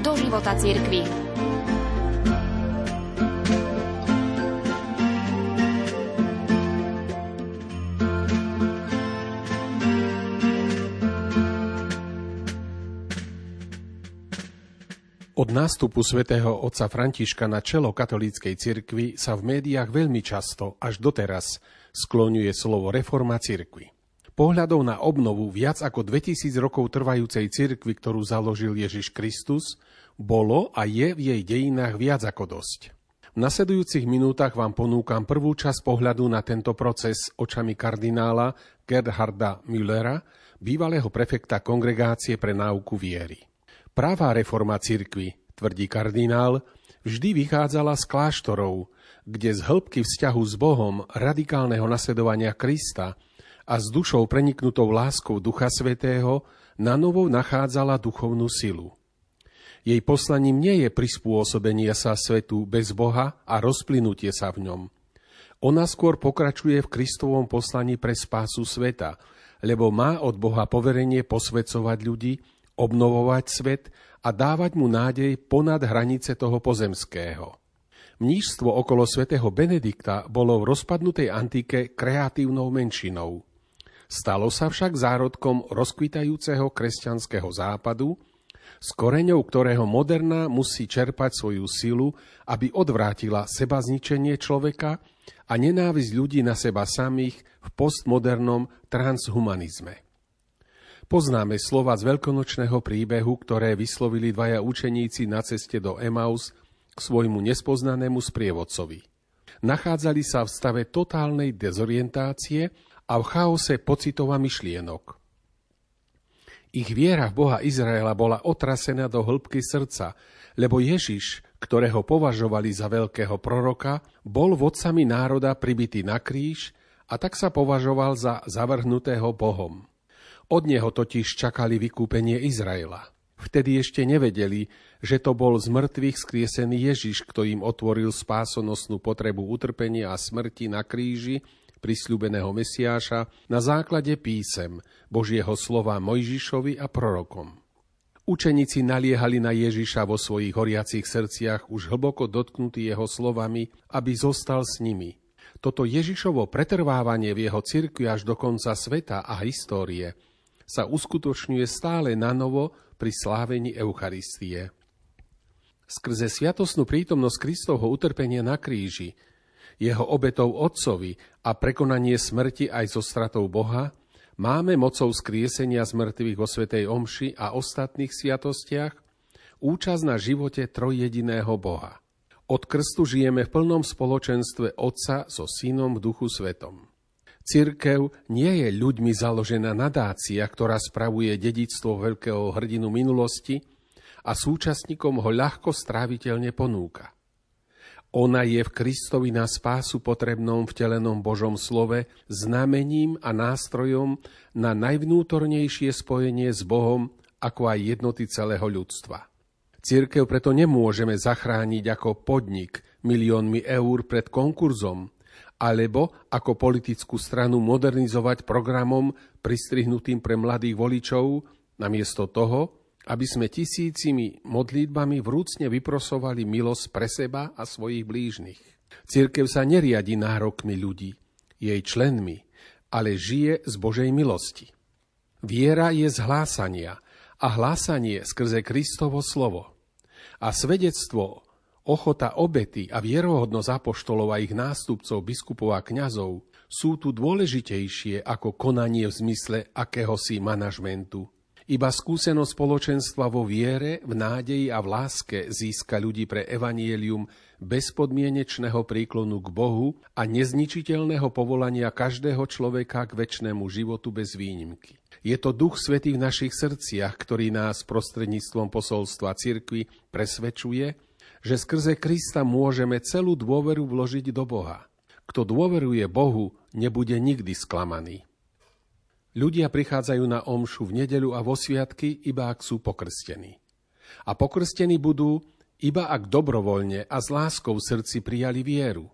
do života cirkvi. Od nástupu svätého otca Františka na čelo katolíckej cirkvi sa v médiách veľmi často, až doteraz, skloňuje slovo reforma cirkvi. Pohľadov na obnovu viac ako 2000 rokov trvajúcej cirkvi, ktorú založil Ježiš Kristus, bolo a je v jej dejinách viac ako dosť. V nasledujúcich minútach vám ponúkam prvú časť pohľadu na tento proces očami kardinála Gerharda Müllera, bývalého prefekta Kongregácie pre náuku viery. Práva reforma cirkvy, tvrdí kardinál, vždy vychádzala z kláštorov, kde z hĺbky vzťahu s Bohom, radikálneho nasledovania Krista a s dušou preniknutou láskou Ducha Svetého na novo nachádzala duchovnú silu. Jej poslaním nie je prispôsobenie sa svetu bez Boha a rozplynutie sa v ňom. Ona skôr pokračuje v Kristovom poslaní pre spásu sveta, lebo má od Boha poverenie posvedcovať ľudí, obnovovať svet a dávať mu nádej ponad hranice toho pozemského. Mnížstvo okolo svätého Benedikta bolo v rozpadnutej antike kreatívnou menšinou. Stalo sa však zárodkom rozkvitajúceho kresťanského západu, s koreňou ktorého moderná musí čerpať svoju silu, aby odvrátila seba zničenie človeka a nenávisť ľudí na seba samých v postmodernom transhumanizme. Poznáme slova z veľkonočného príbehu, ktoré vyslovili dvaja učeníci na ceste do Emaus k svojmu nespoznanému sprievodcovi. Nachádzali sa v stave totálnej dezorientácie a v chaose pocitov a myšlienok. Ich viera v Boha Izraela bola otrasená do hĺbky srdca, lebo Ježiš, ktorého považovali za veľkého proroka, bol vodcami národa pribitý na kríž a tak sa považoval za zavrhnutého Bohom. Od neho totiž čakali vykúpenie Izraela. Vtedy ešte nevedeli, že to bol z mŕtvych skriesený Ježiš, kto im otvoril spásonosnú potrebu utrpenia a smrti na kríži prisľúbeného Mesiáša na základe písem Božieho slova Mojžišovi a prorokom. Učeníci naliehali na Ježiša vo svojich horiacich srdciach už hlboko dotknutí jeho slovami, aby zostal s nimi. Toto Ježišovo pretrvávanie v jeho cirkvi až do konca sveta a histórie – sa uskutočňuje stále na novo pri slávení Eucharistie. Skrze sviatosnú prítomnosť Kristovho utrpenia na kríži, jeho obetov Otcovi a prekonanie smrti aj zo stratou Boha, máme mocou skriesenia z mŕtvych vo Svetej Omši a ostatných sviatostiach účasť na živote trojjediného Boha. Od krstu žijeme v plnom spoločenstve Otca so Synom v Duchu Svetom. Cirkev nie je ľuďmi založená nadácia, ktorá spravuje dedictvo veľkého hrdinu minulosti a súčasníkom ho ľahko stráviteľne ponúka. Ona je v Kristovi na spásu potrebnom vtelenom Božom slove znamením a nástrojom na najvnútornejšie spojenie s Bohom ako aj jednoty celého ľudstva. Cirkev preto nemôžeme zachrániť ako podnik miliónmi eur pred konkurzom, alebo ako politickú stranu modernizovať programom pristrihnutým pre mladých voličov, namiesto toho, aby sme tisícimi modlitbami vrúcne vyprosovali milosť pre seba a svojich blížnych. Cirkev sa neriadi nárokmi ľudí, jej členmi, ale žije z Božej milosti. Viera je z hlásania a hlásanie skrze Kristovo slovo. A svedectvo Ochota obety a vierohodnosť apoštolov a ich nástupcov, biskupov a kňazov sú tu dôležitejšie ako konanie v zmysle akéhosi manažmentu. Iba skúsenosť spoločenstva vo viere, v nádeji a v láske získa ľudí pre evanielium bezpodmienečného príklonu k Bohu a nezničiteľného povolania každého človeka k väčšnému životu bez výnimky. Je to Duch Svetý v našich srdciach, ktorý nás prostredníctvom posolstva cirkvy presvedčuje, že skrze Krista môžeme celú dôveru vložiť do Boha. Kto dôveruje Bohu, nebude nikdy sklamaný. Ľudia prichádzajú na omšu v nedeľu a vo sviatky, iba ak sú pokrstení. A pokrstení budú, iba ak dobrovoľne a s láskou v srdci prijali vieru.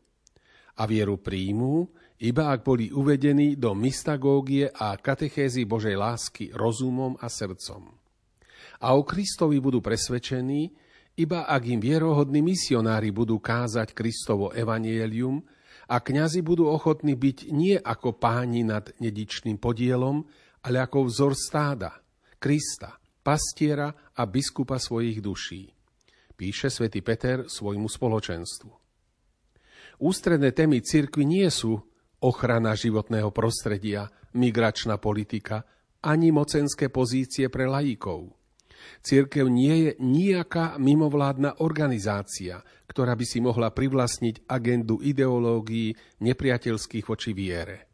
A vieru príjmú, iba ak boli uvedení do mystagógie a katechézy Božej lásky rozumom a srdcom. A o Kristovi budú presvedčení, iba ak im vierohodní misionári budú kázať Kristovo evanielium a kňazi budú ochotní byť nie ako páni nad dedičným podielom, ale ako vzor stáda, Krista, pastiera a biskupa svojich duší. Píše svätý Peter svojmu spoločenstvu. Ústredné témy cirkvi nie sú ochrana životného prostredia, migračná politika, ani mocenské pozície pre lajíkov. Církev nie je nejaká mimovládna organizácia, ktorá by si mohla privlastniť agendu ideológií nepriateľských voči viere.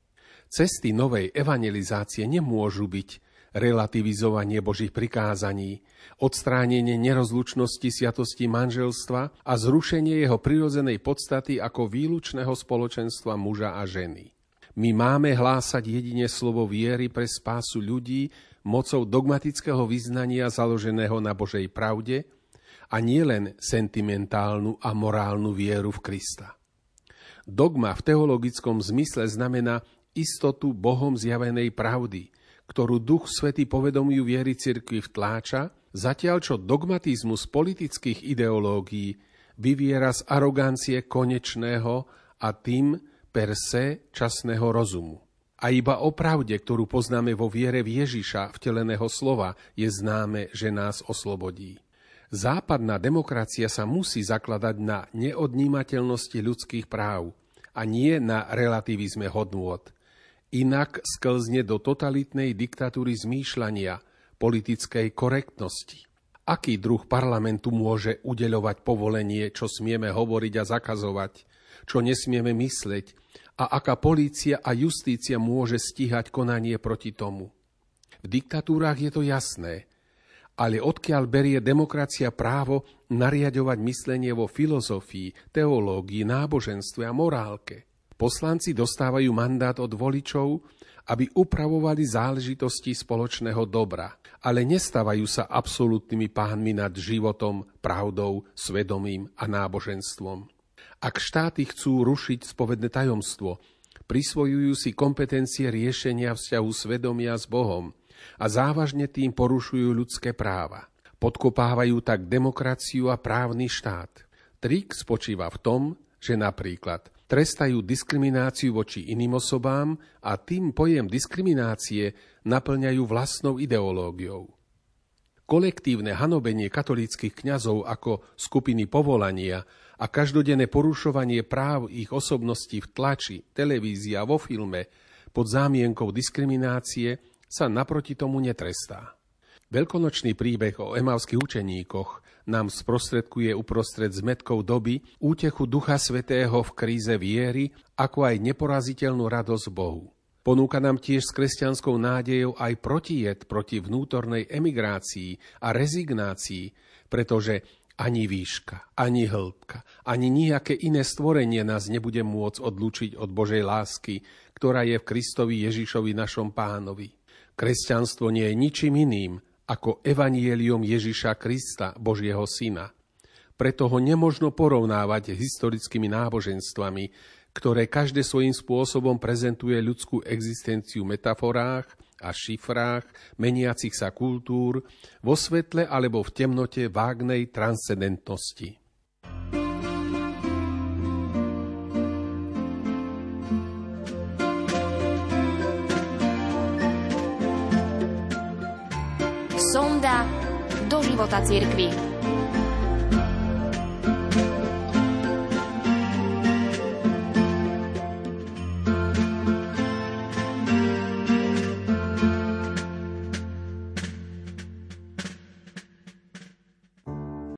Cesty novej evangelizácie nemôžu byť relativizovanie Božích prikázaní, odstránenie nerozlučnosti sviatosti manželstva a zrušenie jeho prirodzenej podstaty ako výlučného spoločenstva muža a ženy. My máme hlásať jedine slovo viery pre spásu ľudí mocou dogmatického vyznania založeného na Božej pravde a nielen sentimentálnu a morálnu vieru v Krista. Dogma v teologickom zmysle znamená istotu Bohom zjavenej pravdy, ktorú Duch Svetý povedomiu viery cirkvi vtláča, zatiaľ čo dogmatizmus politických ideológií vyviera z arogancie konečného a tým per se časného rozumu. A iba o pravde, ktorú poznáme vo viere v Ježiša, vteleného slova, je známe, že nás oslobodí. Západná demokracia sa musí zakladať na neodnímateľnosti ľudských práv a nie na relativizme hodnôt. Inak sklzne do totalitnej diktatúry zmýšľania, politickej korektnosti. Aký druh parlamentu môže udeľovať povolenie, čo smieme hovoriť a zakazovať, čo nesmieme mysleť, a aká polícia a justícia môže stíhať konanie proti tomu. V diktatúrach je to jasné, ale odkiaľ berie demokracia právo nariadovať myslenie vo filozofii, teológii, náboženstve a morálke. Poslanci dostávajú mandát od voličov, aby upravovali záležitosti spoločného dobra, ale nestávajú sa absolútnymi pánmi nad životom, pravdou, svedomím a náboženstvom. Ak štáty chcú rušiť spovedné tajomstvo, prisvojujú si kompetencie riešenia vzťahu svedomia s Bohom a závažne tým porušujú ľudské práva. Podkopávajú tak demokraciu a právny štát. Trik spočíva v tom, že napríklad trestajú diskrimináciu voči iným osobám a tým pojem diskriminácie naplňajú vlastnou ideológiou. Kolektívne hanobenie katolíckých kňazov ako skupiny povolania a každodenné porušovanie práv ich osobností v tlači, televízii a vo filme pod zámienkou diskriminácie sa naproti tomu netrestá. Veľkonočný príbeh o emavských učeníkoch nám sprostredkuje uprostred zmetkov doby útechu Ducha Svetého v kríze viery, ako aj neporaziteľnú radosť Bohu. Ponúka nám tiež s kresťanskou nádejou aj protijed proti vnútornej emigrácii a rezignácii, pretože ani výška, ani hĺbka, ani nejaké iné stvorenie nás nebude môcť odlučiť od Božej lásky, ktorá je v Kristovi Ježišovi našom pánovi. Kresťanstvo nie je ničím iným ako evanielium Ježiša Krista, Božieho Syna. Preto ho nemožno porovnávať historickými náboženstvami, ktoré každé svojím spôsobom prezentuje ľudskú existenciu v metaforách, a šifrách meniacich sa kultúr vo svetle alebo v temnote vágnej transcendentnosti. Sonda do života cirkvi.